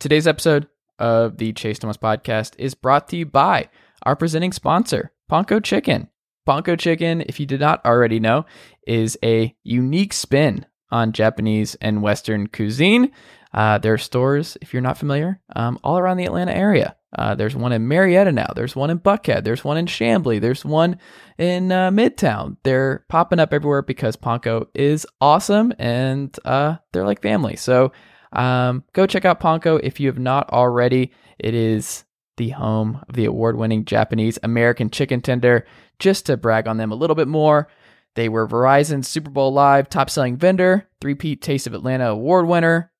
Today's episode of the Chase Thomas podcast is brought to you by our presenting sponsor, Ponko Chicken. Ponko Chicken, if you did not already know, is a unique spin on Japanese and Western cuisine. Uh, there are stores, if you're not familiar, um, all around the Atlanta area. Uh, there's one in Marietta now. There's one in Buckhead. There's one in Chamblee. There's one in uh, Midtown. They're popping up everywhere because Ponko is awesome and uh, they're like family. So um, go check out Ponko if you have not already. It is the home of the award winning Japanese American chicken tender. Just to brag on them a little bit more, they were Verizon's Super Bowl Live top selling vendor, three Peat Taste of Atlanta award winner,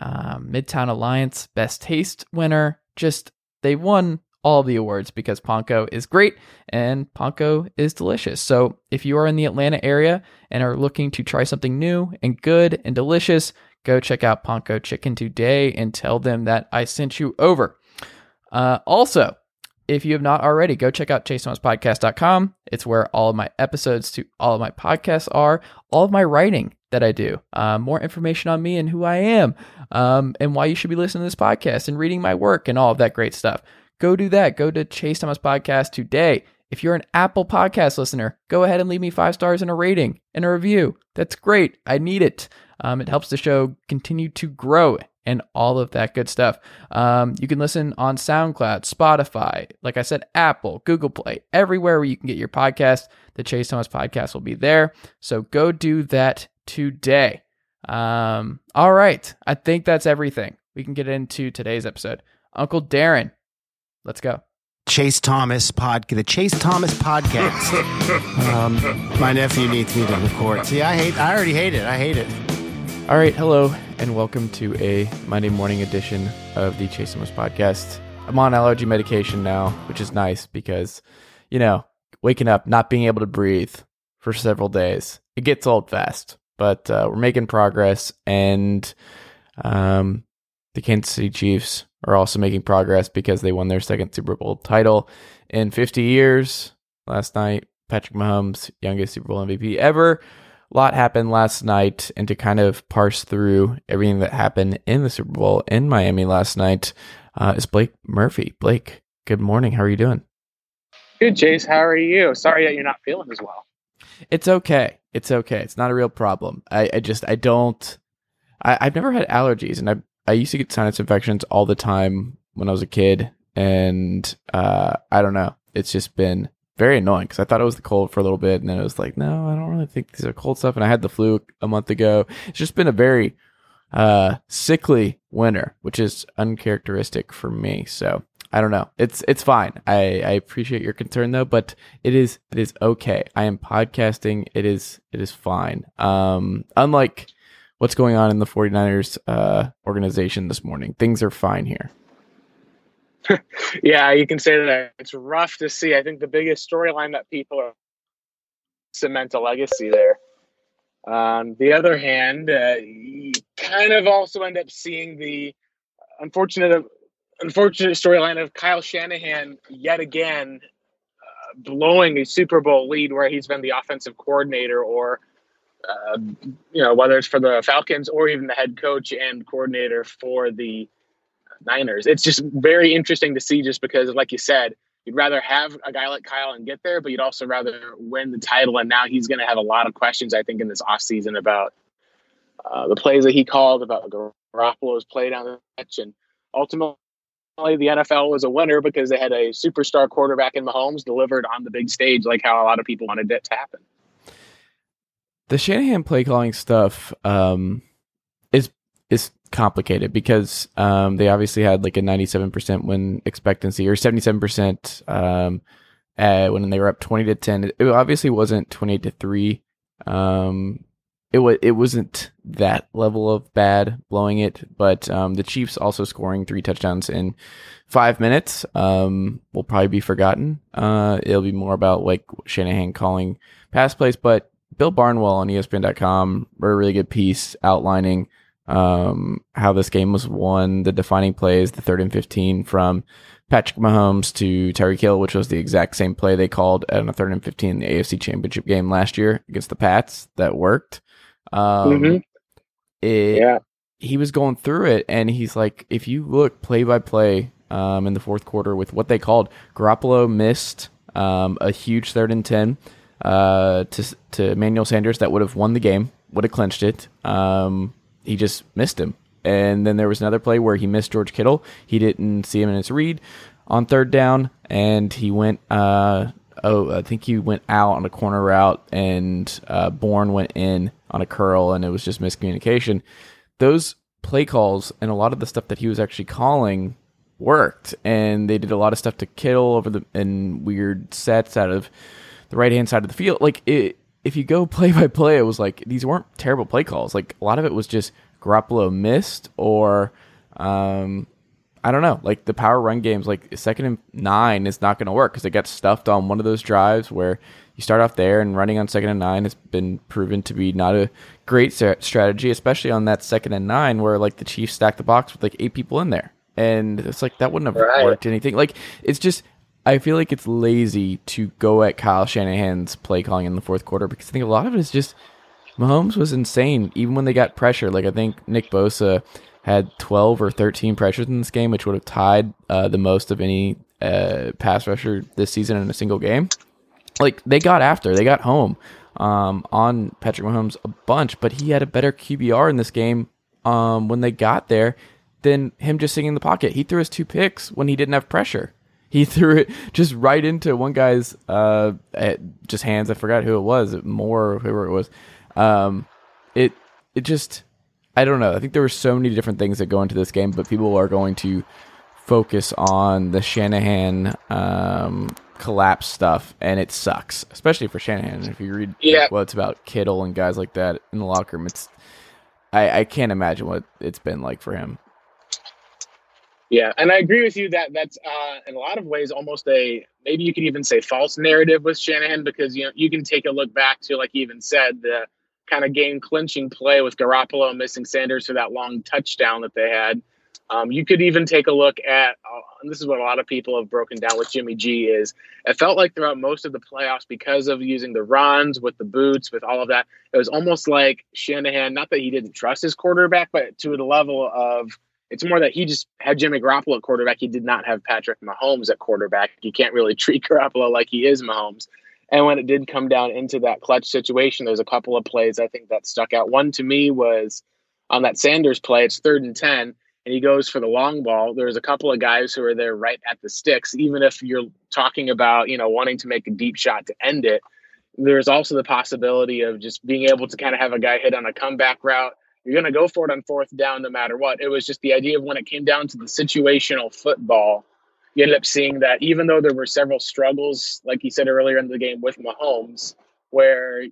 um, Midtown Alliance Best Taste winner. Just they won all the awards because Ponko is great and Ponko is delicious. So if you are in the Atlanta area and are looking to try something new and good and delicious, go check out Ponko Chicken today and tell them that I sent you over. Uh, also, if you have not already, go check out chasethomaspodcast.com. It's where all of my episodes to all of my podcasts are, all of my writing that I do, uh, more information on me and who I am, um, and why you should be listening to this podcast and reading my work and all of that great stuff. Go do that. Go to Chase Thomas Podcast today. If you're an Apple Podcast listener, go ahead and leave me five stars and a rating and a review. That's great. I need it. Um, it helps the show continue to grow and all of that good stuff. Um, you can listen on SoundCloud, Spotify, like I said, Apple, Google Play, everywhere where you can get your podcast. The Chase Thomas podcast will be there. So go do that today. Um, all right. I think that's everything. We can get into today's episode. Uncle Darren, let's go. Chase Thomas podcast, the Chase Thomas podcast. um, my nephew needs me to record. See, I hate. I already hate it. I hate it. All right, hello, and welcome to a Monday morning edition of the Chase Thomas podcast. I'm on allergy medication now, which is nice because, you know, waking up not being able to breathe for several days, it gets old fast. But uh, we're making progress, and um, the Kansas City Chiefs are also making progress because they won their second Super Bowl title in 50 years last night. Patrick Mahomes, youngest Super Bowl MVP ever a lot happened last night, and to kind of parse through everything that happened in the Super Bowl in Miami last night uh, is Blake Murphy. Blake, good morning. How are you doing? Good, Chase. How are you? Sorry that you're not feeling as well. It's okay. It's okay. It's not a real problem. I, I just I don't. I, I've never had allergies, and I I used to get sinus infections all the time when I was a kid, and uh, I don't know. It's just been very annoying because I thought it was the cold for a little bit, and then it was like, no, I don't really think these are cold stuff. And I had the flu a month ago. It's just been a very uh, sickly winter, which is uncharacteristic for me. So I don't know. It's it's fine. I, I appreciate your concern though, but it is it is okay. I am podcasting. It is it is fine. Um, unlike what's going on in the 49ers uh, organization this morning, things are fine here. yeah, you can say that it's rough to see. I think the biggest storyline that people are cement a legacy there. On the other hand, uh, you kind of also end up seeing the unfortunate, unfortunate storyline of Kyle Shanahan yet again uh, blowing a Super Bowl lead where he's been the offensive coordinator, or uh, you know whether it's for the Falcons or even the head coach and coordinator for the Niners. It's just very interesting to see, just because, like you said, you'd rather have a guy like Kyle and get there, but you'd also rather win the title. And now he's going to have a lot of questions, I think, in this offseason about uh, the plays that he called, about Garoppolo's play down the stretch, and ultimately the NFL was a winner because they had a superstar quarterback in Mahomes delivered on the big stage, like how a lot of people wanted it to happen. The Shanahan play calling stuff um, is is complicated because um, they obviously had like a 97% win expectancy or 77% um, when they were up 20 to 10. It obviously wasn't 28 to 3. Um, it was it wasn't that level of bad blowing it, but um, the Chiefs also scoring three touchdowns in five minutes um, will probably be forgotten. Uh, it'll be more about like Shanahan calling pass plays, but Bill Barnwell on ESPN.com wrote a really good piece outlining um, how this game was won, the defining plays, the third and 15 from Patrick Mahomes to Tyreek Hill, which was the exact same play they called at a third and 15 in the AFC Championship game last year against the Pats. That worked. Um, Mhm. it, Yeah. he was going through it, and he's like, if you look play by play um, in the fourth quarter with what they called Garoppolo missed um, a huge third and ten uh, to to Emmanuel Sanders that would have won the game, would have clinched it. Um, he just missed him, and then there was another play where he missed George Kittle. He didn't see him in his read on third down, and he went. Uh, oh, I think he went out on a corner route, and uh, Bourne went in on a curl, and it was just miscommunication. Those play calls and a lot of the stuff that he was actually calling worked, and they did a lot of stuff to Kittle over the in weird sets out of the right hand side of the field. Like it, if you go play by play, it was like these weren't terrible play calls. Like a lot of it was just Garoppolo missed or. Um, I don't know. Like the power run games, like second and nine is not going to work because it got stuffed on one of those drives where you start off there and running on second and nine has been proven to be not a great strategy, especially on that second and nine where like the Chiefs stack the box with like eight people in there, and it's like that wouldn't have Right. worked anything. Like it's just. I feel like it's lazy to go at Kyle Shanahan's play calling in the fourth quarter because I think a lot of it is just Mahomes was insane, even when they got pressure. Like I think Nick Bosa had 12 or 13 pressures in this game, which would have tied uh, the most of any uh, pass rusher this season in a single game. Like they got after, they got home um, on Patrick Mahomes a bunch, but he had a better QBR in this game um, when they got there than him just sitting in the pocket. He threw his two picks when he didn't have pressure. He threw it just right into one guy's uh, eh, just hands. I forgot who it was, Moore or whoever it was. Um, it it just I don't know. I think there were so many different things that go into this game, but people are going to focus on the Shanahan um, collapse stuff, and it sucks, especially for Shanahan. If you read Yeah. well, it's about Kittle and guys like that in the locker room. It's I, I can't imagine what it's been like for him. Yeah, and I agree with you that that's uh, in a lot of ways almost a maybe you could even say false narrative with Shanahan because you know you can take a look back to like you even said the kind of game clinching play with Garoppolo missing Sanders for that long touchdown that they had. Um, you could even take a look at, uh, and this is what a lot of people have broken down with Jimmy G is it felt like throughout most of the playoffs because of using the runs with the boots with all of that, it was almost like Shanahan, not that he didn't trust his quarterback, but to the level of it's more that he just had Jimmy Garoppolo at quarterback. He did not have Patrick Mahomes at quarterback. You can't really treat Garoppolo like he is Mahomes. And when it did come down into that clutch situation, there's a couple of plays I think that stuck out. One to me was on that Sanders play. It's third and 10, and he goes for the long ball. There's a couple of guys who are there right at the sticks. Even if you're talking about, you know, wanting to make a deep shot to end it, there's also the possibility of just being able to kind of have a guy hit on a comeback route. You're going to go for it on fourth down no matter what. It was just the idea of when it came down to the situational football, you ended up seeing that even though there were several struggles, like you said earlier in the game with Mahomes, where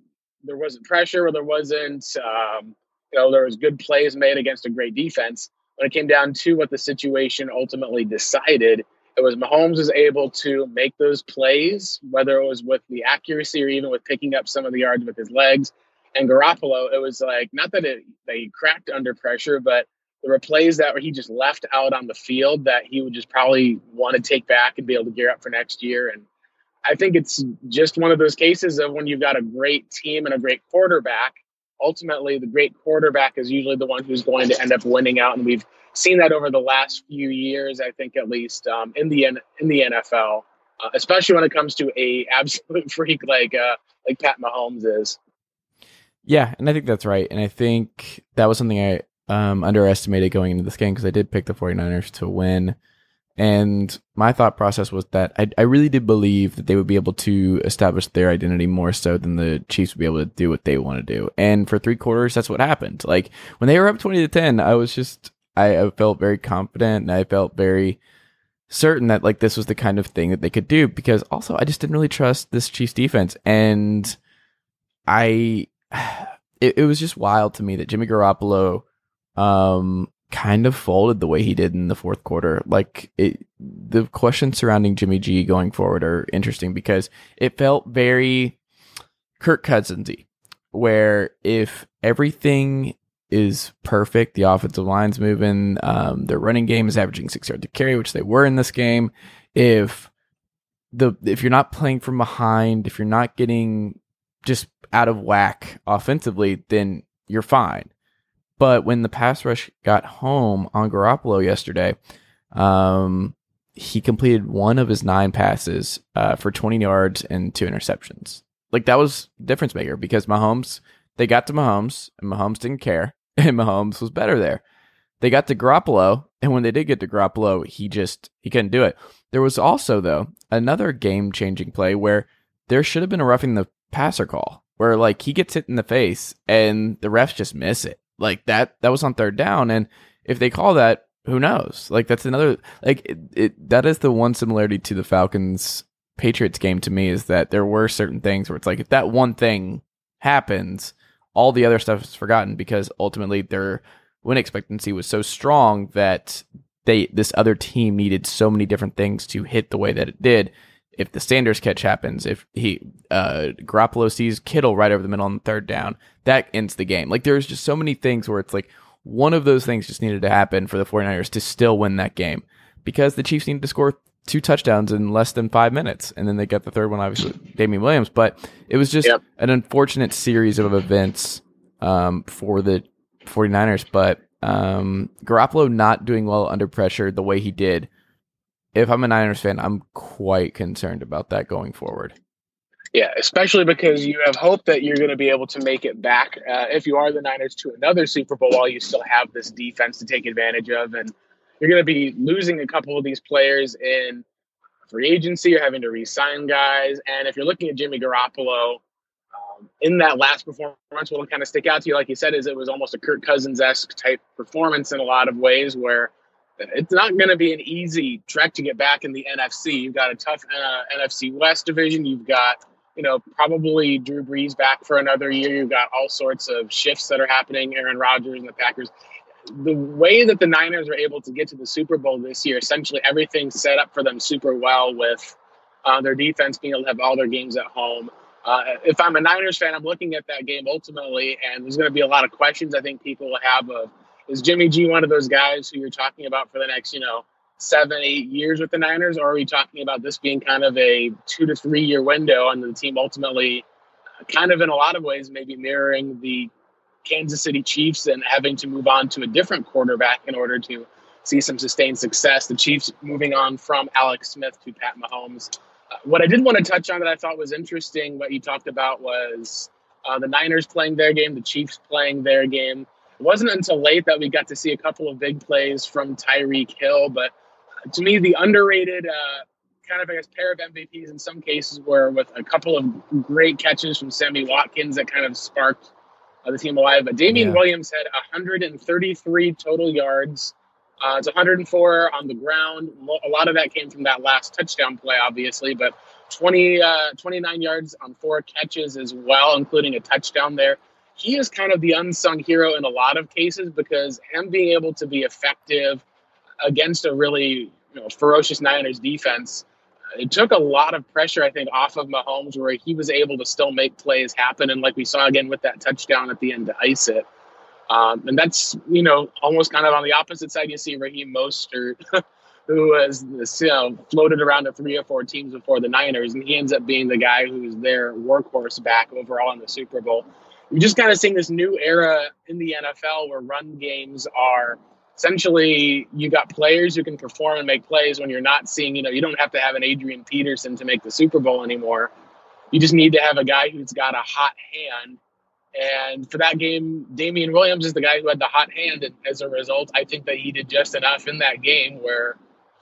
there wasn't pressure or there wasn't, um, you know, there was good plays made against a great defense. When it came down to what the situation ultimately decided, it was Mahomes was able to make those plays, whether it was with the accuracy or even with picking up some of the yards with his legs. And Garoppolo, it was like not that it he cracked under pressure, but there were plays that he just left out on the field that he would just probably want to take back and be able to gear up for next year. And I think it's just one of those cases of when you've got a great team and a great quarterback. Ultimately, the great quarterback is usually the one who's going to end up winning out, and we've seen that over the last few years. I think at least um, in the in the NFL, uh, especially when it comes to a absolute freak like uh, like Pat Mahomes is. Yeah, and I think that's right. And I think that was something I um, underestimated going into this game because I did pick the 49ers to win. And my thought process was that I, I really did believe that they would be able to establish their identity more so than the Chiefs would be able to do what they want to do. And for three quarters, that's what happened. Like when they were up 20 to 10, I was just, I, I felt very confident and I felt very certain that like this was the kind of thing that they could do because also I just didn't really trust this Chiefs defense. And I, it, it was just wild to me that Jimmy Garoppolo um kind of folded the way he did in the fourth quarter. Like it, the questions surrounding Jimmy G going forward are interesting because it felt very Kirk Cousinsy, where if everything is perfect, the offensive line's moving, um, their running game is averaging six yards to carry, which they were in this game. If the if you're not playing from behind, if you're not getting just out of whack offensively, then you're fine. But when the pass rush got home on Garoppolo yesterday, um, he completed one of his nine passes uh, for 20 yards and two interceptions. Like that was difference maker because Mahomes, they got to Mahomes and Mahomes didn't care and Mahomes was better there. They got to Garoppolo and when they did get to Garoppolo, he just he couldn't do it. There was also though another game changing play where there should have been a roughing the passer call where like he gets hit in the face and the refs just miss it. Like that that was on third down and if they call that who knows? Like that's another like it, it that is the one similarity to the Falcons Patriots game to me is that there were certain things where it's like if that one thing happens, all the other stuff is forgotten because ultimately their win expectancy was so strong that they this other team needed so many different things to hit the way that it did. If the Sanders catch happens, if he uh Garoppolo sees Kittle right over the middle on the third down, that ends the game. Like there's just so many things where it's like one of those things just needed to happen for the 49ers to still win that game because the Chiefs needed to score two touchdowns in less than five minutes. And then they got the third one, obviously, Damien Williams. But it was just Yep. an unfortunate series of events um, for the 49ers. But um, Garoppolo not doing well under pressure the way he did. If I'm a Niners fan, I'm quite concerned about that going forward. Yeah, especially because you have hope that you're going to be able to make it back uh, if you are the Niners to another Super Bowl while you still have this defense to take advantage of. And you're going to be losing a couple of these players in free agency. You're having to re sign guys. And if you're looking at Jimmy Garoppolo, um, in that last performance, what'll kind of stick out to you, like you said, is it was almost a Kirk Cousins esque type performance in a lot of ways where it's not going to be an easy trek to get back in the NFC. You've got a tough uh, NFC West division. You've got you know, probably Drew Brees back for another year. You've got all sorts of shifts that are happening. Aaron Rodgers and the Packers. The way that the Niners were able to get to the Super Bowl this year, essentially everything set up for them super well with uh, their defense being able to have all their games at home. Uh, if I'm a Niners fan, I'm looking at that game ultimately, and there's going to be a lot of questions I think people will have of is Jimmy G one of those guys who you're talking about for the next, you know, seven, eight years with the Niners, or are we talking about this being kind of a two to three year window and the team ultimately kind of in a lot of ways maybe mirroring the Kansas City Chiefs and having to move on to a different quarterback in order to see some sustained success. The Chiefs moving on from Alex Smith to Pat Mahomes. Uh, what I did want to touch on that I thought was interesting, what you talked about was uh, the Niners playing their game, the Chiefs playing their game. It wasn't until late that we got to see a couple of big plays from Tyreek Hill, but to me, the underrated uh, kind of, I guess, pair of MVPs in some cases were with a couple of great catches from Sammy Watkins that kind of sparked uh, the team alive. But Damien Yeah. Williams had 133 total yards. Uh, it's 104 on the ground. A lot of that came from that last touchdown play, obviously, but 20, uh, 29 yards on four catches as well, including a touchdown there. He is kind of the unsung hero in a lot of cases because him being able to be effective against a really you know, ferocious Niners defense, uh, it took a lot of pressure, I think, off of Mahomes, where he was able to still make plays happen. And like we saw again with that touchdown at the end to ice it. Um, and that's, you know, almost kind of on the opposite side. You see Raheem Mostert, who was, you know, floated around to three or four teams before the Niners. And he ends up being the guy who's their workhorse back overall in the Super Bowl. You're just kind of seeing this new era in the NFL where run games are essentially you got players who can perform and make plays when you're not seeing, you know, you don't have to have an Adrian Peterson to make the Super Bowl anymore. You just need to have a guy who's got a hot hand. And for that game, Damien Williams is the guy who had the hot hand. And as a result, I think that he did just enough in that game where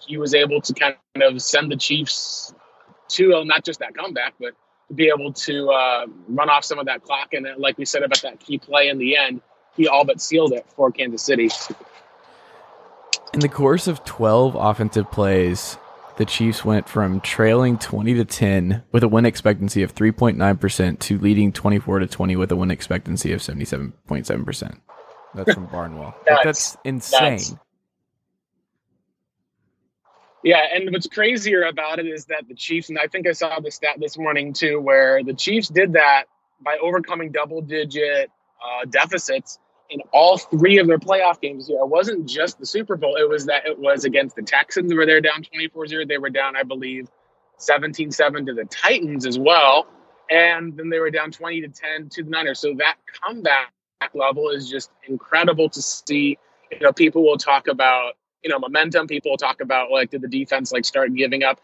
he was able to kind of send the Chiefs to not just that comeback, but to be able to uh, run off some of that clock. And then, like we said about that key play in the end, he all but sealed it for Kansas City. In the course of 12 offensive plays, the Chiefs went from trailing 20 to 10 with a win expectancy of 3.9% to leading 24 to 20 with a win expectancy of 77.7%. That's from Barnwell. Like, that's insane. Nuts. Yeah, and what's crazier about it is that the Chiefs, and I think I saw the stat this morning too, where the Chiefs did that by overcoming double digit uh, deficits in all three of their playoff games here. It wasn't just the Super Bowl, it was that it was against the Texans where they're down 24 0. They were down, I believe, 17 7 to the Titans as well. And then they were down 20 to 10 to the Niners. So that comeback level is just incredible to see. You know, people will talk about you know momentum people talk about like did the defense like start giving up?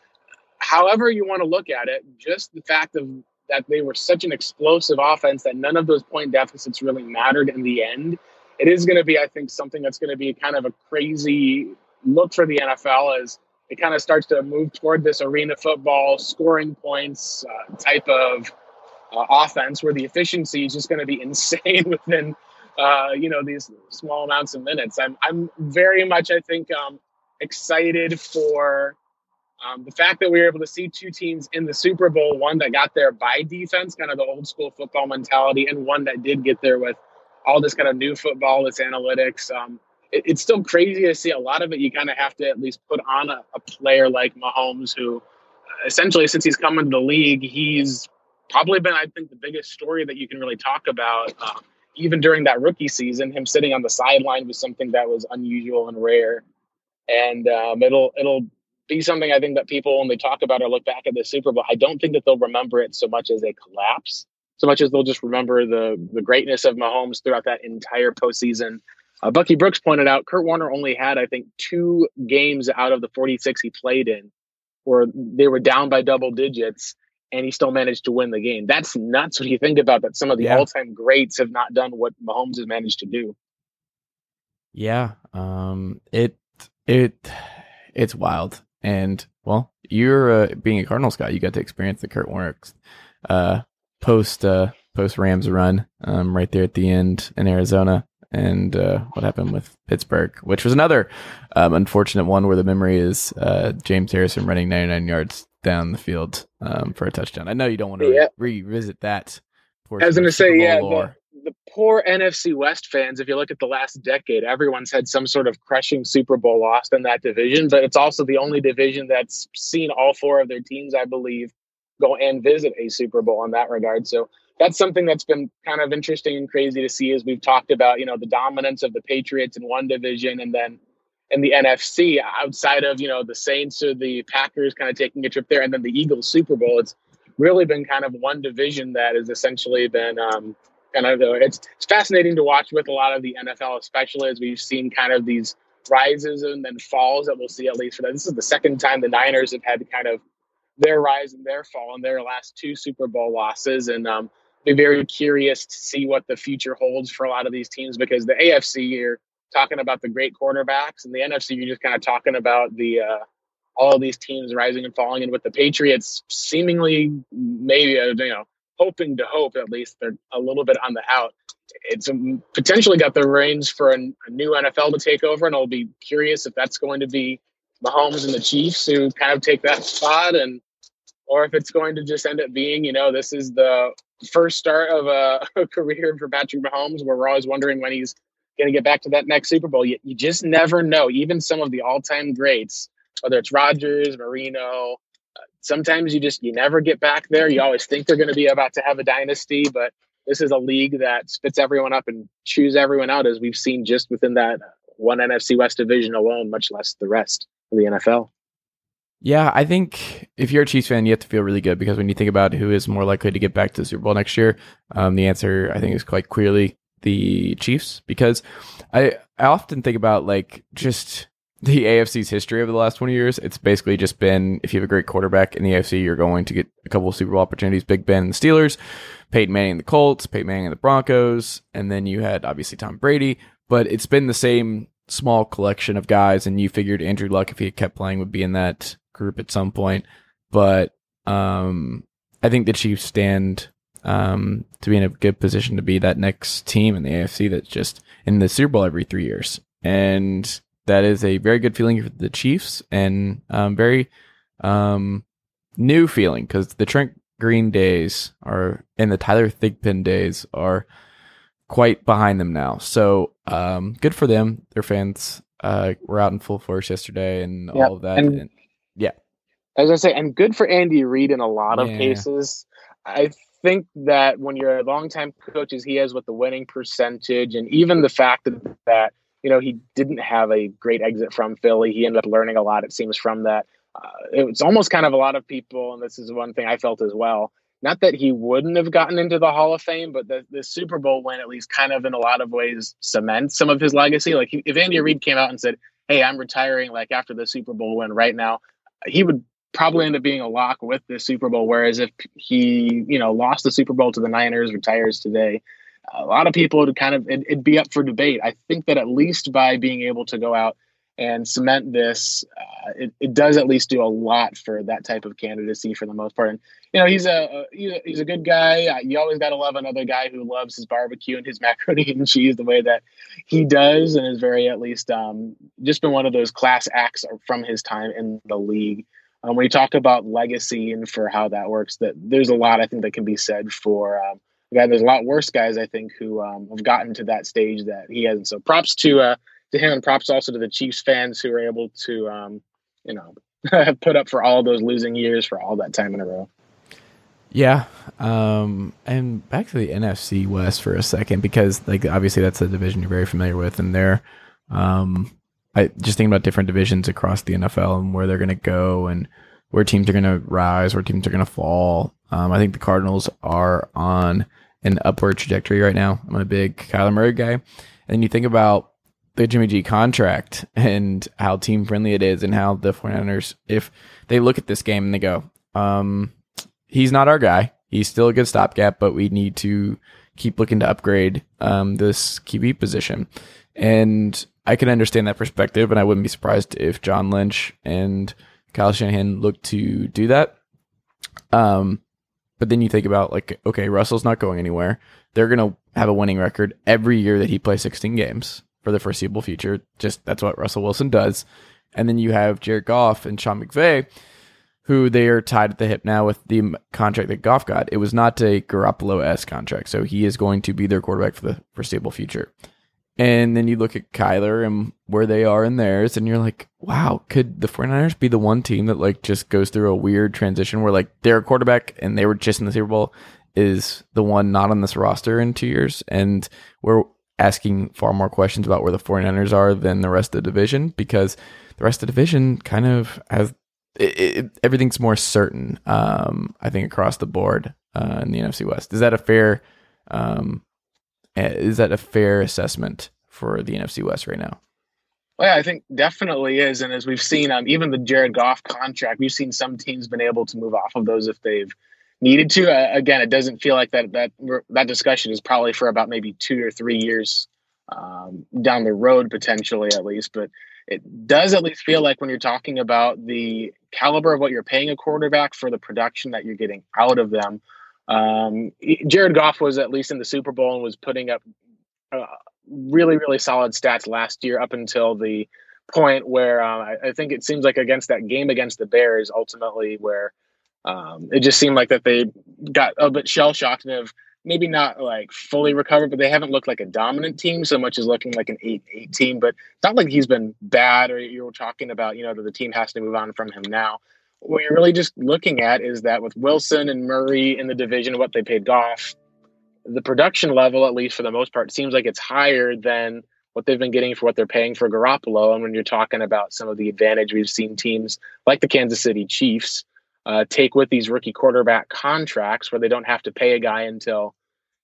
However you want to look at it just the fact of that they were such an explosive offense that none of those point deficits really mattered in the end it is going to be i think something that's going to be kind of a crazy look for the nfl as it kind of starts to move toward this arena football scoring points uh, type of uh, offense where the efficiency is just going to be insane within uh, you know these small amounts of minutes. I'm I'm very much I think um, excited for um, the fact that we were able to see two teams in the Super Bowl, one that got there by defense, kind of the old school football mentality, and one that did get there with all this kind of new football, this analytics. Um, it, it's still crazy to see a lot of it. You kind of have to at least put on a, a player like Mahomes, who uh, essentially since he's come into the league, he's probably been I think the biggest story that you can really talk about. Uh, even during that rookie season, him sitting on the sideline was something that was unusual and rare. And um, it'll it'll be something I think that people when they talk about or look back at the Super Bowl, I don't think that they'll remember it so much as a collapse, so much as they'll just remember the the greatness of Mahomes throughout that entire postseason. Uh, Bucky Brooks pointed out Kurt Warner only had I think two games out of the 46 he played in where they were down by double digits and he still managed to win the game. That's nuts when you think about that. Some of the Yeah. all-time greats have not done what Mahomes has managed to do. Yeah. Um it it it's wild. And well, you're uh, being a Cardinals guy, you got to experience the Kurt Warner uh post uh post Rams run um right there at the end in Arizona and uh what happened with Pittsburgh, which was another um unfortunate one where the memory is uh James Harrison running 99 yards down the field um for a touchdown. I know you don't want to Yeah. revisit that. I was going to say, yeah, the, the poor NFC West fans, if you look at the last decade, everyone's had some sort of crushing Super Bowl loss in that division, but it's also the only division that's seen all four of their teams, I believe, go and visit a Super Bowl in that regard. So that's something that's been kind of interesting and crazy to see as we've talked about, you know, the dominance of the Patriots in one division and then in the NFC outside of, you know, the Saints or the Packers kind of taking a trip there and then the Eagles Super Bowl. It's really been kind of one division that has essentially been um, kind of it's it's fascinating to watch with a lot of the NFL, especially as we've seen kind of these rises and then falls that we'll see at least for that. This is the second time the Niners have had kind of their rise and their fall in their last two Super Bowl losses, and um, be very curious to see what the future holds for a lot of these teams because the AFC you're talking about the great quarterbacks, and the NFC you're just kind of talking about the uh, all these teams rising and falling, and with the Patriots seemingly maybe uh, you know hoping to hope at least they're a little bit on the out. It's um, potentially got the reins for a, a new NFL to take over, and I'll be curious if that's going to be Mahomes and the Chiefs who kind of take that spot, and or if it's going to just end up being, you know, this is the first start of a, a career for Patrick Mahomes, where we're always wondering when he's going to get back to that next Super Bowl. You, you just never know. Even some of the all-time greats, whether it's Rodgers, Marino, uh, sometimes you just you never get back there. You always think they're going to be about to have a dynasty, but this is a league that spits everyone up and chews everyone out, as we've seen just within that one NFC West division alone, much less the rest of the NFL. Yeah, I think if you're a Chiefs fan, you have to feel really good because when you think about who is more likely to get back to the Super Bowl next year, um, the answer I think is quite clearly the Chiefs. Because I I often think about like just the AFC's history over the last 20 years. It's basically just been if you have a great quarterback in the AFC, you're going to get a couple of Super Bowl opportunities. Big Ben and the Steelers, Peyton Manning and the Colts, Peyton Manning and the Broncos, and then you had obviously Tom Brady. But it's been the same small collection of guys, and you figured Andrew Luck, if he had kept playing, would be in that group at some point. But um, I think the Chiefs stand um, to be in a good position to be that next team in the AFC that's just in the Super Bowl every three years. And that is a very good feeling for the Chiefs and um, very Um, new feeling because the Trent Green days are and the Tyler Thigpen days are quite behind them now. So um, good for them. Their fans uh, were out in full force yesterday and Yep, all of that. and- And, yeah, As I say, and good for Andy Reid in a lot of Yeah. cases. I think that when you're a longtime coach, as he is with the winning percentage, and even the fact that, that you know he didn't have a great exit from Philly, he ended up learning a lot. It seems from that. Uh, it's almost kind of a lot of people, and this is one thing I felt as well. Not that he wouldn't have gotten into the Hall of Fame, but the, the Super Bowl win at least kind of in a lot of ways cements some of his legacy. Like if Andy Reid came out and said, "Hey, I'm retiring," like after the Super Bowl win right now, he would probably end up being a lock with the Super Bowl. Whereas if he, you know, lost the Super Bowl to the Niners, retires today, a lot of people would kind of it'd, it'd be up for debate. I think that at least by being able to go out and cement this, uh, it, it does at least do a lot for that type of candidacy for the most part. And you know, he's a, a he's a, good guy. Uh, You always got to love another guy who loves his barbecue and his macaroni and cheese the way that he does, and is very at least um, just been one of those class acts from his time in the league. Um, when you talk about legacy and for how that works, that there's a lot I think that can be said for. Um, again, there's a lot worse guys I think who um, have gotten to that stage that he hasn't. So props to uh, to him, and props also to the Chiefs fans who are able to, um, you know, put up for all those losing years for all that time in a row. yeah. Um, and back to the NFC West for a second because, like, obviously that's a division you're very familiar with, and they're, um, I just think about different divisions across the NFL and where they're going to go and where teams are going to rise, where teams are going to fall. Um, I think the Cardinals are on an upward trajectory right now. I'm a big Kyler Murray guy. And you think about the Jimmy G contract and how team friendly it is and how the 49ers, if they look at this game and they go, um, he's not our guy. He's still a good stopgap, but we need to keep looking to upgrade um, this QB position. And I can understand that perspective, and I wouldn't be surprised if John Lynch and Kyle Shanahan look to do that. Um, but then you think about like, okay, Russell's not going anywhere. They're gonna have a winning record every year that he plays 16 games for the foreseeable future. Just that's what Russell Wilson does. And then you have Jared Goff and Sean McVay, who they are tied at the hip now with the contract that Goff got. It was not a Garoppolo s contract, so he is going to be their quarterback for the foreseeable future. And then you look at Kyler and where they are in theirs, and you're like, wow, could the 49ers be the one team that like just goes through a weird transition where like their quarterback and they were just in the Super Bowl is the one not on this roster in two years? And we're asking far more questions about where the 49ers are than the rest of the division because the rest of the division kind of has it, it, everything's more certain. Um, I think across the board uh, in the NFC West. Is that a fair? Um, is that a fair assessment for the NFC West right now? Well, yeah, I think definitely is. And as we've seen, um, even the Jared Goff contract, we've seen some teams been able to move off of those if they've needed to. Uh, again, it doesn't feel like that that that discussion is probably for about maybe two or three years um, down the road, potentially at least. But it does at least feel like when you're talking about the caliber of what you're paying a quarterback for the production that you're getting out of them. Um, Jared Goff was at least in the Super Bowl and was putting up uh, really, really solid stats last year up until the point where uh, I, I, think it seems like against that game against the Bears, ultimately, where um, it just seemed like that they got a bit shell shocked and have maybe not like fully recovered, but they haven't looked like a dominant team so much as looking like an 8 8 team. But it's not like he's been bad or you're talking about, you know, that the team has to move on from him now. What you're really just looking at is that with Wilson and Murray in the division, what they paid Goff, the production level, at least for the most part, seems like it's higher than what they've been getting for what they're paying for Garoppolo. And when you're talking about some of the advantage we've seen teams like the Kansas City Chiefs uh, take with these rookie quarterback contracts, where they don't have to pay a guy until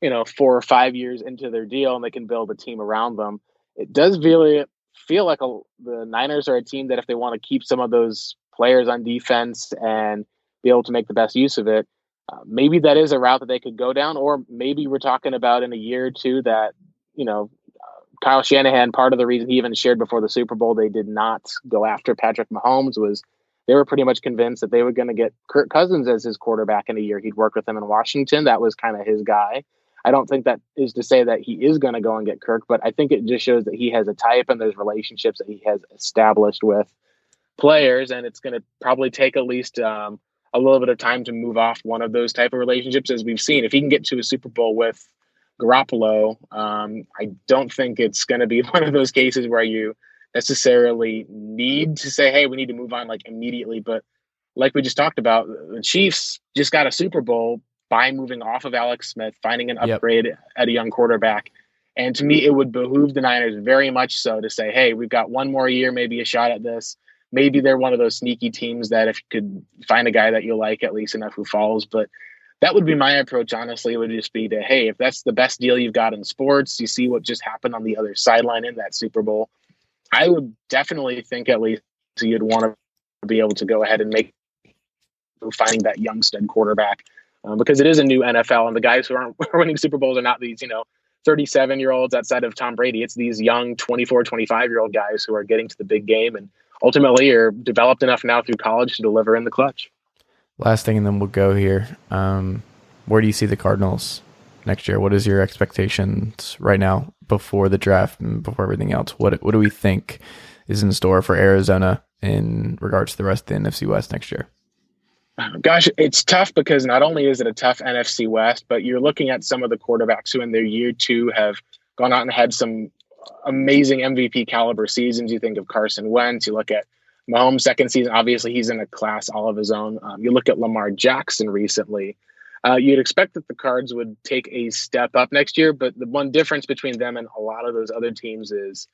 you know four or five years into their deal, and they can build a team around them. It does really feel like a, the Niners are a team that if they want to keep some of those players on defense and be able to make the best use of it, uh, maybe that is a route that they could go down, or maybe we're talking about in a year or two that you know uh, Kyle Shanahan. Part of the reason he even shared before the Super Bowl they did not go after Patrick Mahomes was they were pretty much convinced that they were going to get Kirk Cousins as his quarterback in a year. He'd worked with him in Washington. That was kind of his guy. I don't think that is to say that he is going to go and get Kirk, but I think it just shows that he has a type and there's relationships that he has established with players, and it's going to probably take at least um, a little bit of time to move off one of those type of relationships, as we've seen. If he can get to a Super Bowl with Garoppolo, um, I don't think it's going to be one of those cases where you necessarily need to say, "Hey, we need to move on like immediately." But like we just talked about, the Chiefs just got a Super Bowl by moving off of Alex Smith, finding an Yep. upgrade at a young quarterback. And to me, it would behoove the Niners very much so to say, hey, we've got one more year, maybe a shot at this. Maybe they're one of those sneaky teams that if you could find a guy that you like at least enough who falls. But that would be my approach, honestly, would just be to, hey, if that's the best deal you've got in sports, you see what just happened on the other sideline in that Super Bowl. I would definitely think at least you'd want to be able to go ahead and make finding that young stud quarterback um, because it is a new NFL, and the guys who aren't winning Super Bowls are not these, you know, 37 year olds outside of Tom Brady. It's these young 24, 25 year old guys who are getting to the big game and ultimately are developed enough now through college to deliver in the clutch. Last thing, and then we'll go here. Um, where do you see the Cardinals next year? What is your expectations right now before the draft and before everything else? What what do we think is in store for Arizona in regards to the rest of the NFC West next year? Gosh, it's tough because not only is it a tough NFC West, but you're looking at some of the quarterbacks who in their year two have gone out and had some amazing MVP caliber seasons. You think of Carson Wentz, you look at Mahomes' second season, obviously he's in a class all of his own. Um, you look at Lamar Jackson recently. Uh, you'd expect that the Cards would take a step up next year, but the one difference between them and a lot of those other teams is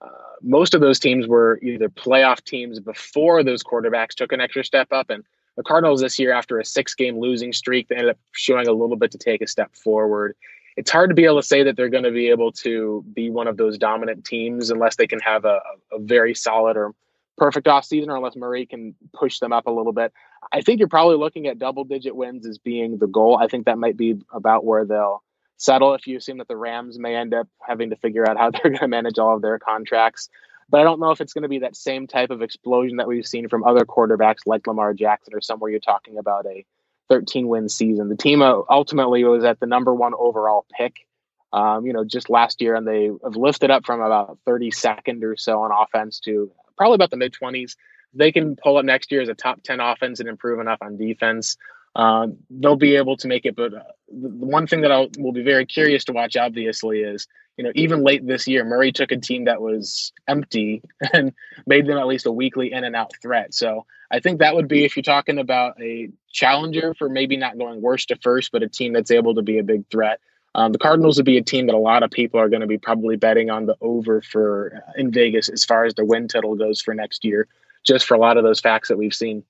uh, most of those teams were either playoff teams before those quarterbacks took an extra step up, and the Cardinals this year, after a six-game losing streak, they ended up showing a little bit to take a step forward. It's hard to be able to say that they're going to be able to be one of those dominant teams unless they can have a, a very solid or perfect off season, or unless Murray can push them up a little bit. I think you're probably looking at double-digit wins as being the goal. I think that might be about where they'll settle. If you assume that the Rams may end up having to figure out how they're going to manage all of their contracts but I don't know if it's going to be that same type of explosion that we've seen from other quarterbacks like Lamar Jackson or somewhere you're talking about a 13 win season. The team uh, ultimately was at the number one overall pick, um, you know, just last year, and they have lifted up from about 32nd or so on offense to probably about the mid 20s. They can pull up next year as a top 10 offense and improve enough on defense. Um, they'll be able to make it. But uh, the one thing that I will be very curious to watch, obviously, is you know even late this year, Murray took a team that was empty and made them at least a weekly in and out threat. So I think that would be if you're talking about a challenger for maybe not going worst to first, but a team that's able to be a big threat. Um, the Cardinals would be a team that a lot of people are going to be probably betting on the over for uh, in Vegas as far as the win total goes for next year, just for a lot of those facts that we've seen.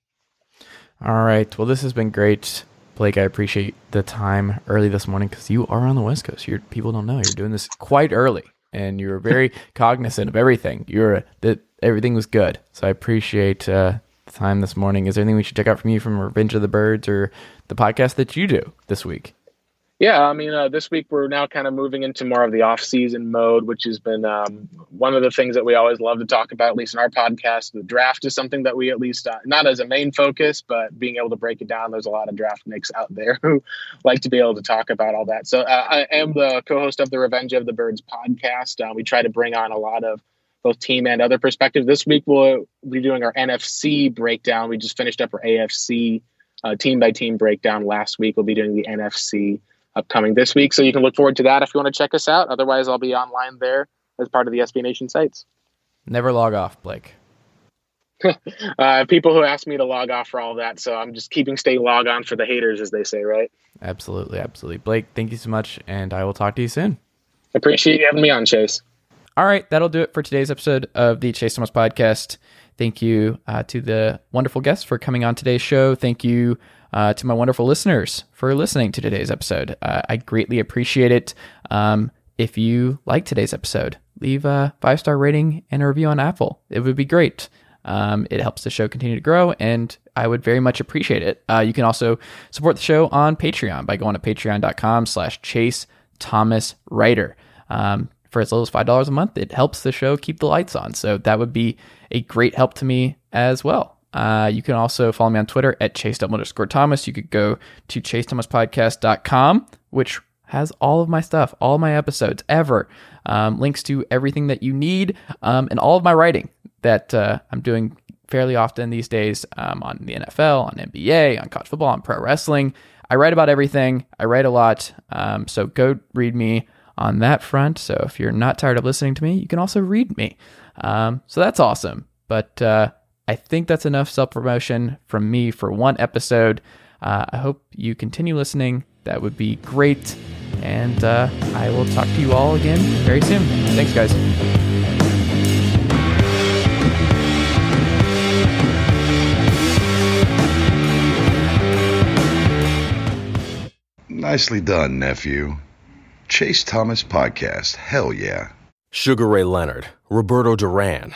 All right. Well, this has been great, Blake. I appreciate the time early this morning because you are on the West Coast. You're, people don't know you're doing this quite early, and you're very cognizant of everything. You're that everything was good, so I appreciate uh, the time this morning. Is there anything we should check out from you from Revenge of the Birds or the podcast that you do this week? Yeah, I mean, uh, this week we're now kind of moving into more of the off-season mode, which has been um, one of the things that we always love to talk about, at least in our podcast. The draft is something that we at least uh, not as a main focus, but being able to break it down. There's a lot of draft nicks out there who like to be able to talk about all that. So uh, I am the co-host of the Revenge of the Birds podcast. Uh, we try to bring on a lot of both team and other perspectives. This week we'll be doing our NFC breakdown. We just finished up our AFC uh, team by team breakdown last week. We'll be doing the NFC upcoming this week. So you can look forward to that if you want to check us out. Otherwise, I'll be online there as part of the SB Nation sites. Never log off, Blake. uh, people who ask me to log off for all of that, so I'm just keeping stay log on for the haters, as they say, right? Absolutely, absolutely. Blake, thank you so much, and I will talk to you soon. Appreciate you having me on, Chase. All right, that'll do it for today's episode of the Chase Thomas podcast. Thank you uh, to the wonderful guests for coming on today's show. Thank you uh, to my wonderful listeners for listening to today's episode. Uh, I greatly appreciate it. Um, if you like today's episode, leave a five star rating and a review on Apple. It would be great. Um, it helps the show continue to grow, and I would very much appreciate it. Uh, you can also support the show on Patreon by going to patreon.com slash chase thomas writer. Um, for as little as five dollars a month, it helps the show keep the lights on. So that would be a great help to me as well. Uh, you can also follow me on Twitter at chase underscore Thomas. You could go to chasethomaspodcast.com, which has all of my stuff, all my episodes ever, um, links to everything that you need, um, and all of my writing that uh, I'm doing fairly often these days um, on the NFL, on NBA, on college football, on pro wrestling. I write about everything. I write a lot. Um, so go read me on that front. So if you're not tired of listening to me, you can also read me. Um, so that's awesome. But uh, I think that's enough self promotion from me for one episode. Uh, I hope you continue listening. That would be great. And uh, I will talk to you all again very soon. Thanks, guys. Nicely done, nephew. Chase Thomas Podcast. Hell yeah. Sugar Ray Leonard, Roberto Duran,